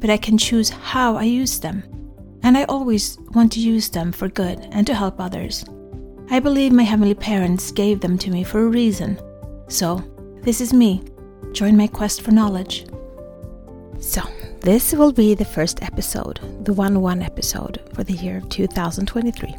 but I can choose how I use them. And I always want to use them for good and to help others. I believe my heavenly parents gave them to me for a reason. So, this is me. Join my quest for knowledge. So, this will be the first episode, the 1 1 episode for the year of 2023.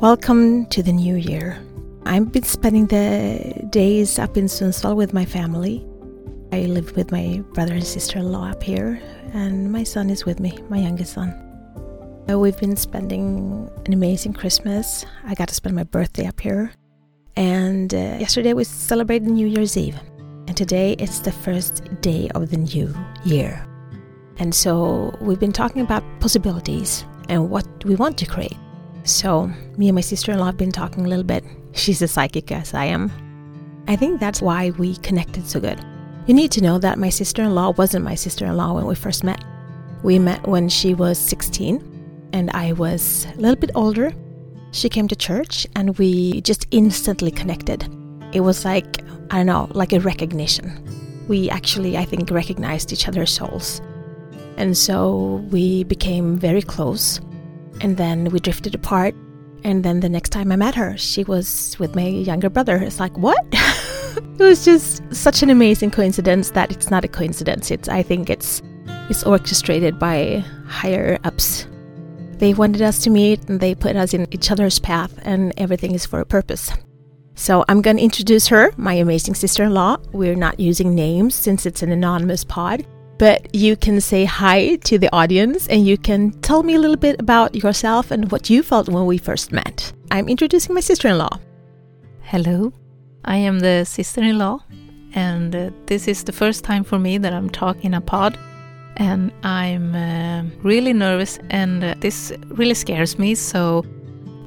Welcome to the new year. I've been spending the days up in Sundsvall with my family. I live with my brother and sister in law up here, and my son is with me, my youngest son. Uh, we've been spending an amazing Christmas. I got to spend my birthday up here. And uh, yesterday we celebrated New Year's Eve. And today it's the first day of the new year. And so we've been talking about possibilities and what we want to create. So, me and my sister in law have been talking a little bit. She's a psychic as I am. I think that's why we connected so good. You need to know that my sister in law wasn't my sister in law when we first met. We met when she was 16 and I was a little bit older. She came to church and we just instantly connected. It was like, I don't know, like a recognition. We actually, I think, recognized each other's souls. And so we became very close. And then we drifted apart. And then the next time I met her, she was with my younger brother. It's like, what? it was just such an amazing coincidence that it's not a coincidence. It's I think it's it's orchestrated by higher ups. They wanted us to meet and they put us in each other's path and everything is for a purpose. So I'm going to introduce her, my amazing sister-in-law. We're not using names since it's an anonymous pod, but you can say hi to the audience and you can tell me a little bit about yourself and what you felt when we first met. I'm introducing my sister-in-law. Hello, I am the sister in law, and uh, this is the first time for me that I'm talking a pod. And I'm uh, really nervous, and uh, this really scares me. So,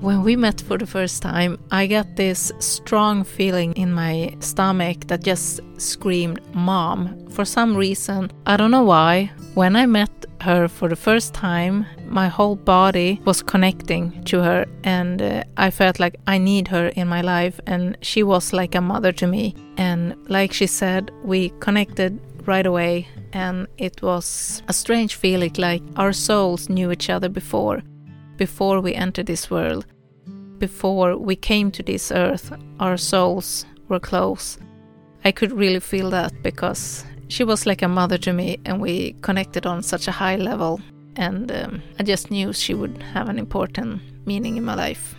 when we met for the first time, I got this strong feeling in my stomach that just screamed mom. For some reason, I don't know why. When I met her for the first time, my whole body was connecting to her, and uh, I felt like I need her in my life, and she was like a mother to me. And like she said, we connected right away, and it was a strange feeling like our souls knew each other before, before we entered this world. Before we came to this earth, our souls were close. I could really feel that because she was like a mother to me, and we connected on such a high level. And um, I just knew she would have an important meaning in my life.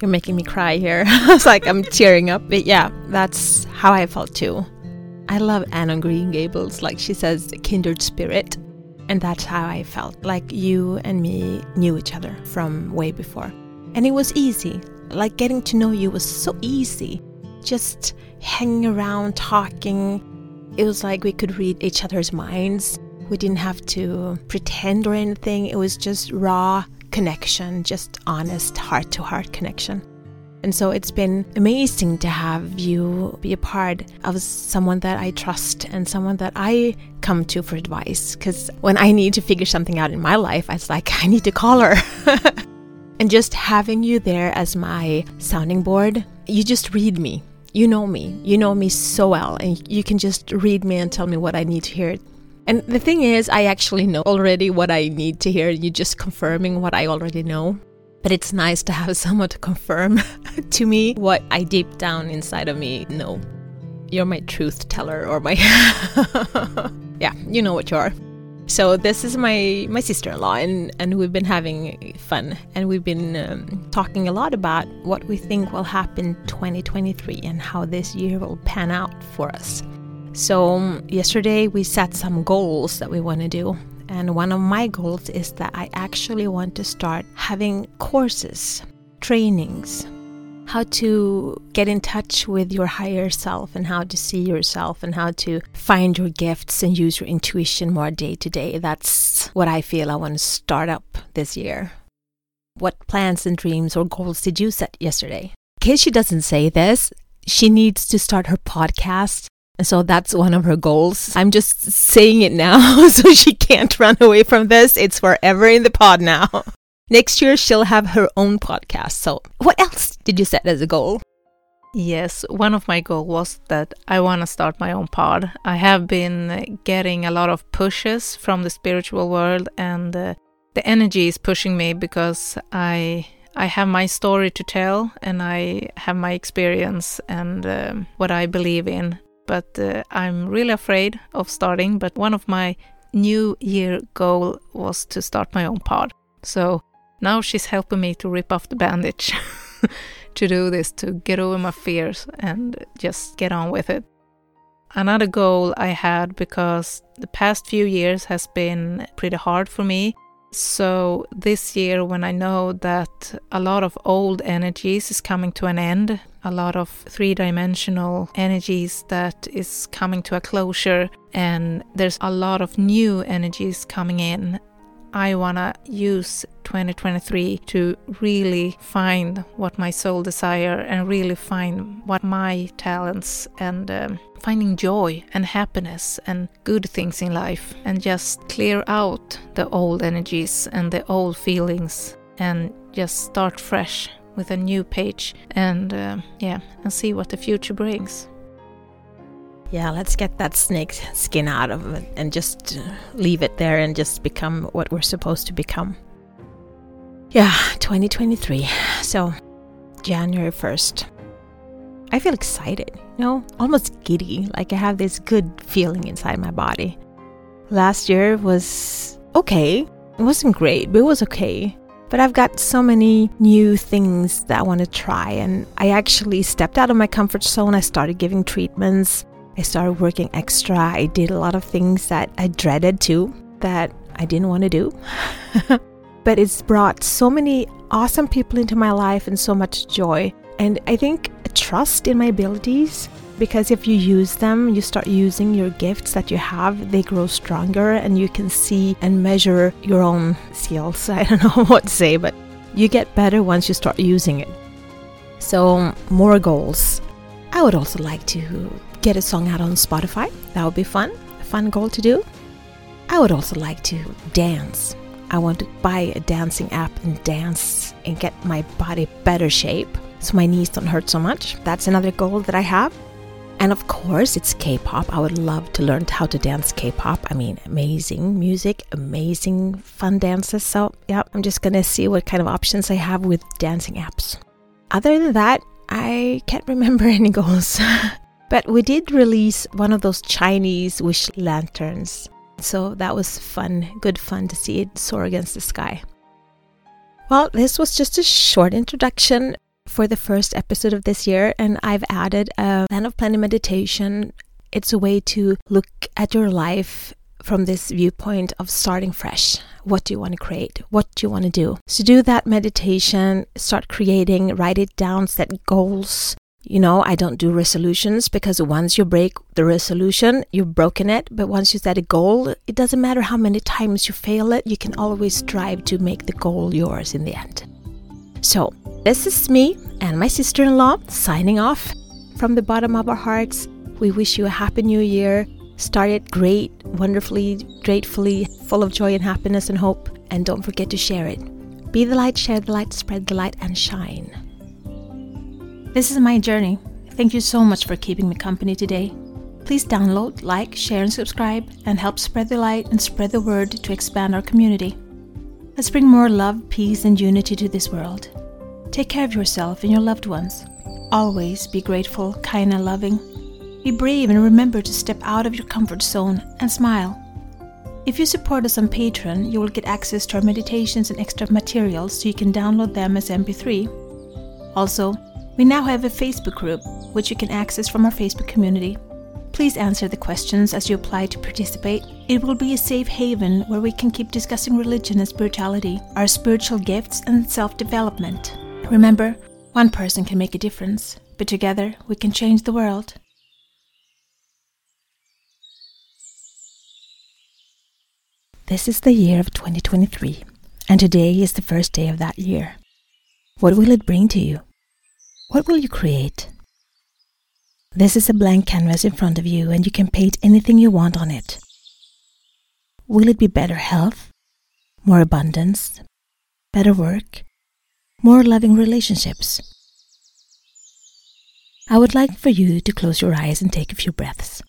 You're making me cry here. it's like I'm tearing up. But yeah, that's how I felt too. I love Anne of Green Gables. Like she says, kindred spirit. And that's how I felt. Like you and me knew each other from way before. And it was easy. Like getting to know you was so easy. Just hanging around, talking, it was like we could read each other's minds. We didn't have to pretend or anything. It was just raw connection, just honest heart to heart connection. And so it's been amazing to have you be a part of someone that I trust and someone that I come to for advice. Because when I need to figure something out in my life, it's like I need to call her. and just having you there as my sounding board, you just read me you know me. You know me so well, and you can just read me and tell me what I need to hear. And the thing is, I actually know already what I need to hear. You're just confirming what I already know. But it's nice to have someone to confirm to me what I deep down inside of me know. You're my truth teller, or my. yeah, you know what you are. So this is my my sister-in-law, and and we've been having fun, and we've been um, talking a lot about what we think will happen 2023 and how this year will pan out for us. So um, yesterday we set some goals that we want to do, and one of my goals is that I actually want to start having courses, trainings, how to get in touch with your higher self and how to see yourself and how to find your gifts and use your intuition more day to day. That's what I feel I want to start up this year. What plans and dreams or goals did you set yesterday? In case she doesn't say this, she needs to start her podcast. So that's one of her goals. I'm just saying it now so she can't run away from this. It's forever in the pod now. Next year, she'll have her own podcast. So, what else did you set as a goal? Yes, one of my goals was that I want to start my own pod. I have been getting a lot of pushes from the spiritual world, and uh, the energy is pushing me because I I have my story to tell, and I have my experience and um, what I believe in. But uh, I'm really afraid of starting. But one of my New Year goal was to start my own pod. So now she's helping me to rip off the bandage to do this, to get over my fears and just get on with it. Another goal I had because the past few years has been pretty hard for me. So this year when I know that a lot of old energies is coming to an end, a lot of three-dimensional energies that is coming to a closure and there's a lot of new energies coming in. I want to use 2023 to really find what my soul desire and really find what my talents and um, finding joy and happiness and good things in life and just clear out the old energies and the old feelings and just start fresh with a new page and uh, yeah and see what the future brings yeah, let's get that snake skin out of it and just uh, leave it there and just become what we're supposed to become. Yeah, 2023. So, January 1st. I feel excited, you know, almost giddy. Like I have this good feeling inside my body. Last year was okay. It wasn't great, but it was okay. But I've got so many new things that I want to try. And I actually stepped out of my comfort zone. I started giving treatments. I started working extra. I did a lot of things that I dreaded too, that I didn't want to do. but it's brought so many awesome people into my life and so much joy. And I think trust in my abilities because if you use them, you start using your gifts that you have, they grow stronger and you can see and measure your own skills. I don't know what to say, but you get better once you start using it. So, more goals. I would also like to get a song out on Spotify. That would be fun. A fun goal to do. I would also like to dance. I want to buy a dancing app and dance and get my body better shape so my knees don't hurt so much. That's another goal that I have. And of course, it's K pop. I would love to learn how to dance K pop. I mean, amazing music, amazing fun dances. So, yeah, I'm just gonna see what kind of options I have with dancing apps. Other than that, I can't remember any goals. But we did release one of those Chinese wish lanterns. So that was fun, good fun to see it soar against the sky. Well, this was just a short introduction for the first episode of this year, and I've added a plan of planning meditation. It's a way to look at your life from this viewpoint of starting fresh. What do you want to create? What do you want to do? So, do that meditation, start creating, write it down, set goals, you know, I don't do resolutions because once you break the resolution, you've broken it. But once you set a goal, it doesn't matter how many times you fail it, you can always strive to make the goal yours in the end. So, this is me and my sister in law signing off. From the bottom of our hearts, we wish you a happy new year. Start it great, wonderfully, gratefully, full of joy and happiness and hope. And don't forget to share it. Be the light, share the light, spread the light, and shine. This is my journey. Thank you so much for keeping me company today. Please download, like, share, and subscribe, and help spread the light and spread the word to expand our community. Let's bring more love, peace, and unity to this world. Take care of yourself and your loved ones. Always be grateful, kind, and loving. Be brave and remember to step out of your comfort zone and smile. If you support us on Patreon, you will get access to our meditations and extra materials so you can download them as MP3. Also, we now have a Facebook group, which you can access from our Facebook community. Please answer the questions as you apply to participate. It will be a safe haven where we can keep discussing religion and spirituality, our spiritual gifts, and self development. Remember, One person can make a difference, but together we can change the world. This is the year of 2023, and today is the first day of that year. What will it bring to you? What will you create? This is a blank canvas in front of you, and you can paint anything you want on it. Will it be better health, more abundance, better work, more loving relationships? I would like for you to close your eyes and take a few breaths.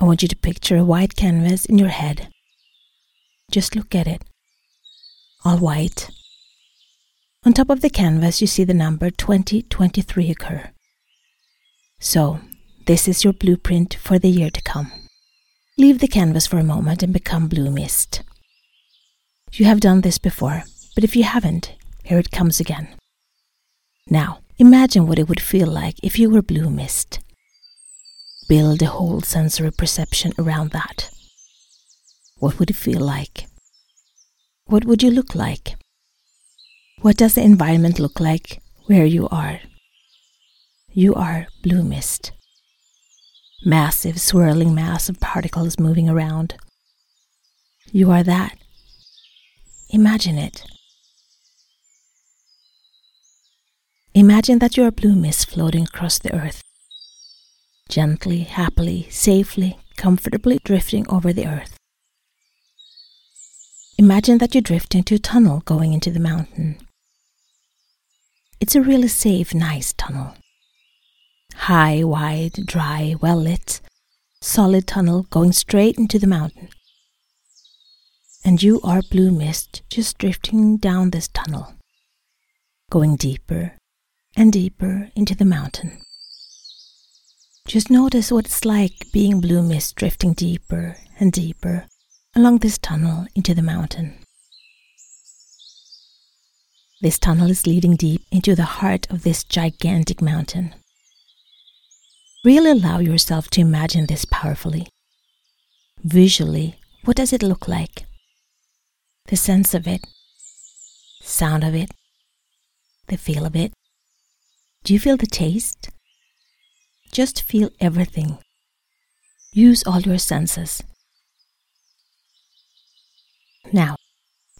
I want you to picture a white canvas in your head. Just look at it. All white. On top of the canvas, you see the number 2023 occur. So, this is your blueprint for the year to come. Leave the canvas for a moment and become blue mist. You have done this before, but if you haven't, here it comes again. Now, imagine what it would feel like if you were blue mist build a whole sensory perception around that. What would it feel like? What would you look like? What does the environment look like where you are? You are blue mist. Massive swirling mass of particles moving around. You are that. Imagine it. Imagine that you are blue mist floating across the earth gently, happily, safely, comfortably drifting over the earth. Imagine that you drift into a tunnel going into the mountain. It's a really safe, nice tunnel. High, wide, dry, well lit, solid tunnel going straight into the mountain. And you are blue mist just drifting down this tunnel, going deeper and deeper into the mountain. Just notice what it's like being blue mist drifting deeper and deeper along this tunnel into the mountain. This tunnel is leading deep into the heart of this gigantic mountain. Really allow yourself to imagine this powerfully. Visually, what does it look like? The sense of it, sound of it, the feel of it. Do you feel the taste? Just feel everything. Use all your senses. Now,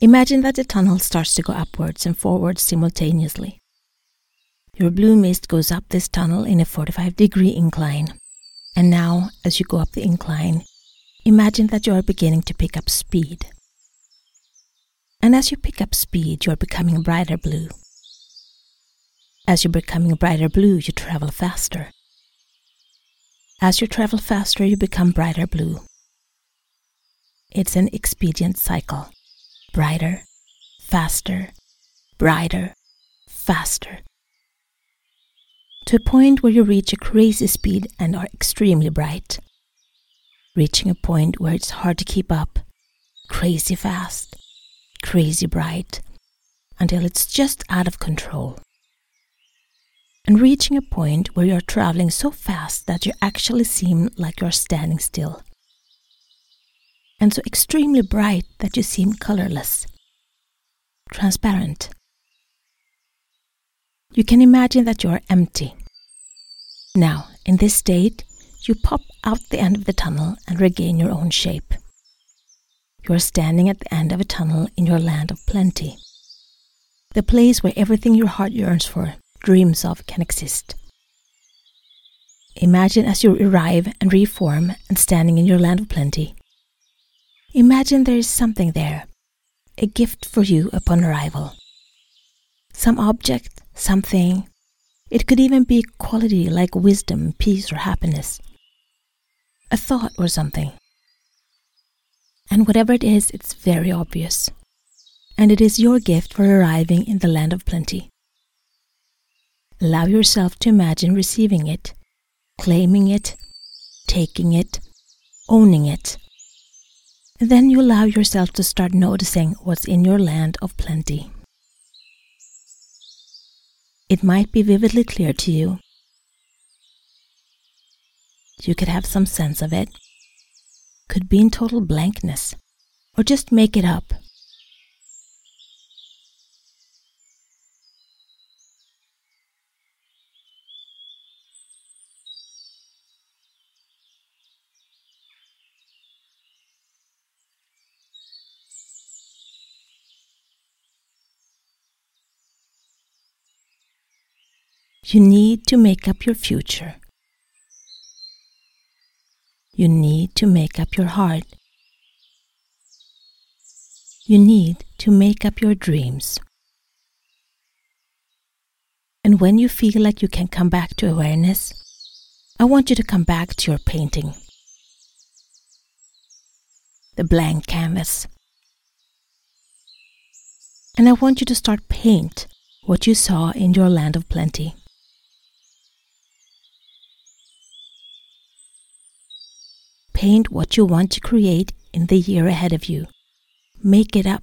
imagine that the tunnel starts to go upwards and forwards simultaneously. Your blue mist goes up this tunnel in a 45 degree incline. And now, as you go up the incline, imagine that you are beginning to pick up speed. And as you pick up speed, you are becoming brighter blue. As you're becoming brighter blue, you travel faster. As you travel faster, you become brighter blue. It's an expedient cycle. Brighter, faster, brighter, faster. To a point where you reach a crazy speed and are extremely bright. Reaching a point where it's hard to keep up, crazy fast, crazy bright, until it's just out of control and reaching a point where you're traveling so fast that you actually seem like you're standing still. And so extremely bright that you seem colorless, transparent. You can imagine that you are empty. Now, in this state, you pop out the end of the tunnel and regain your own shape. You are standing at the end of a tunnel in your land of plenty, the place where everything your heart yearns for dreams of can exist. Imagine as you arrive and reform and standing in your land of plenty. Imagine there is something there, a gift for you upon arrival. Some object, something. It could even be a quality like wisdom, peace, or happiness. A thought or something. And whatever it is, it's very obvious. And it is your gift for arriving in the land of plenty. Allow yourself to imagine receiving it, claiming it, taking it, owning it. Then you allow yourself to start noticing what's in your land of plenty. It might be vividly clear to you. you could have some sense of it. Could be in total blankness, or just make it up. You need to make up your future. You need to make up your heart. You need to make up your dreams. And when you feel like you can come back to awareness, I want you to come back to your painting. The blank canvas. And I want you to start paint what you saw in your land of plenty. Paint what you want to create in the year ahead of you. Make it up.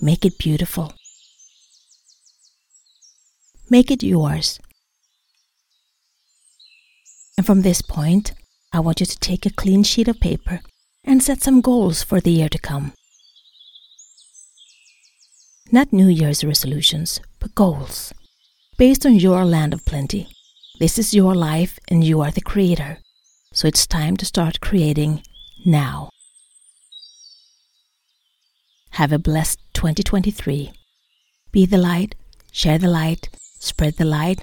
Make it beautiful. Make it yours. And from this point, I want you to take a clean sheet of paper and set some goals for the year to come. Not New Year's resolutions, but goals. Based on your land of plenty. This is your life and you are the creator. So it's time to start creating now. Have a blessed 2023. Be the light, share the light, spread the light,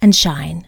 and shine.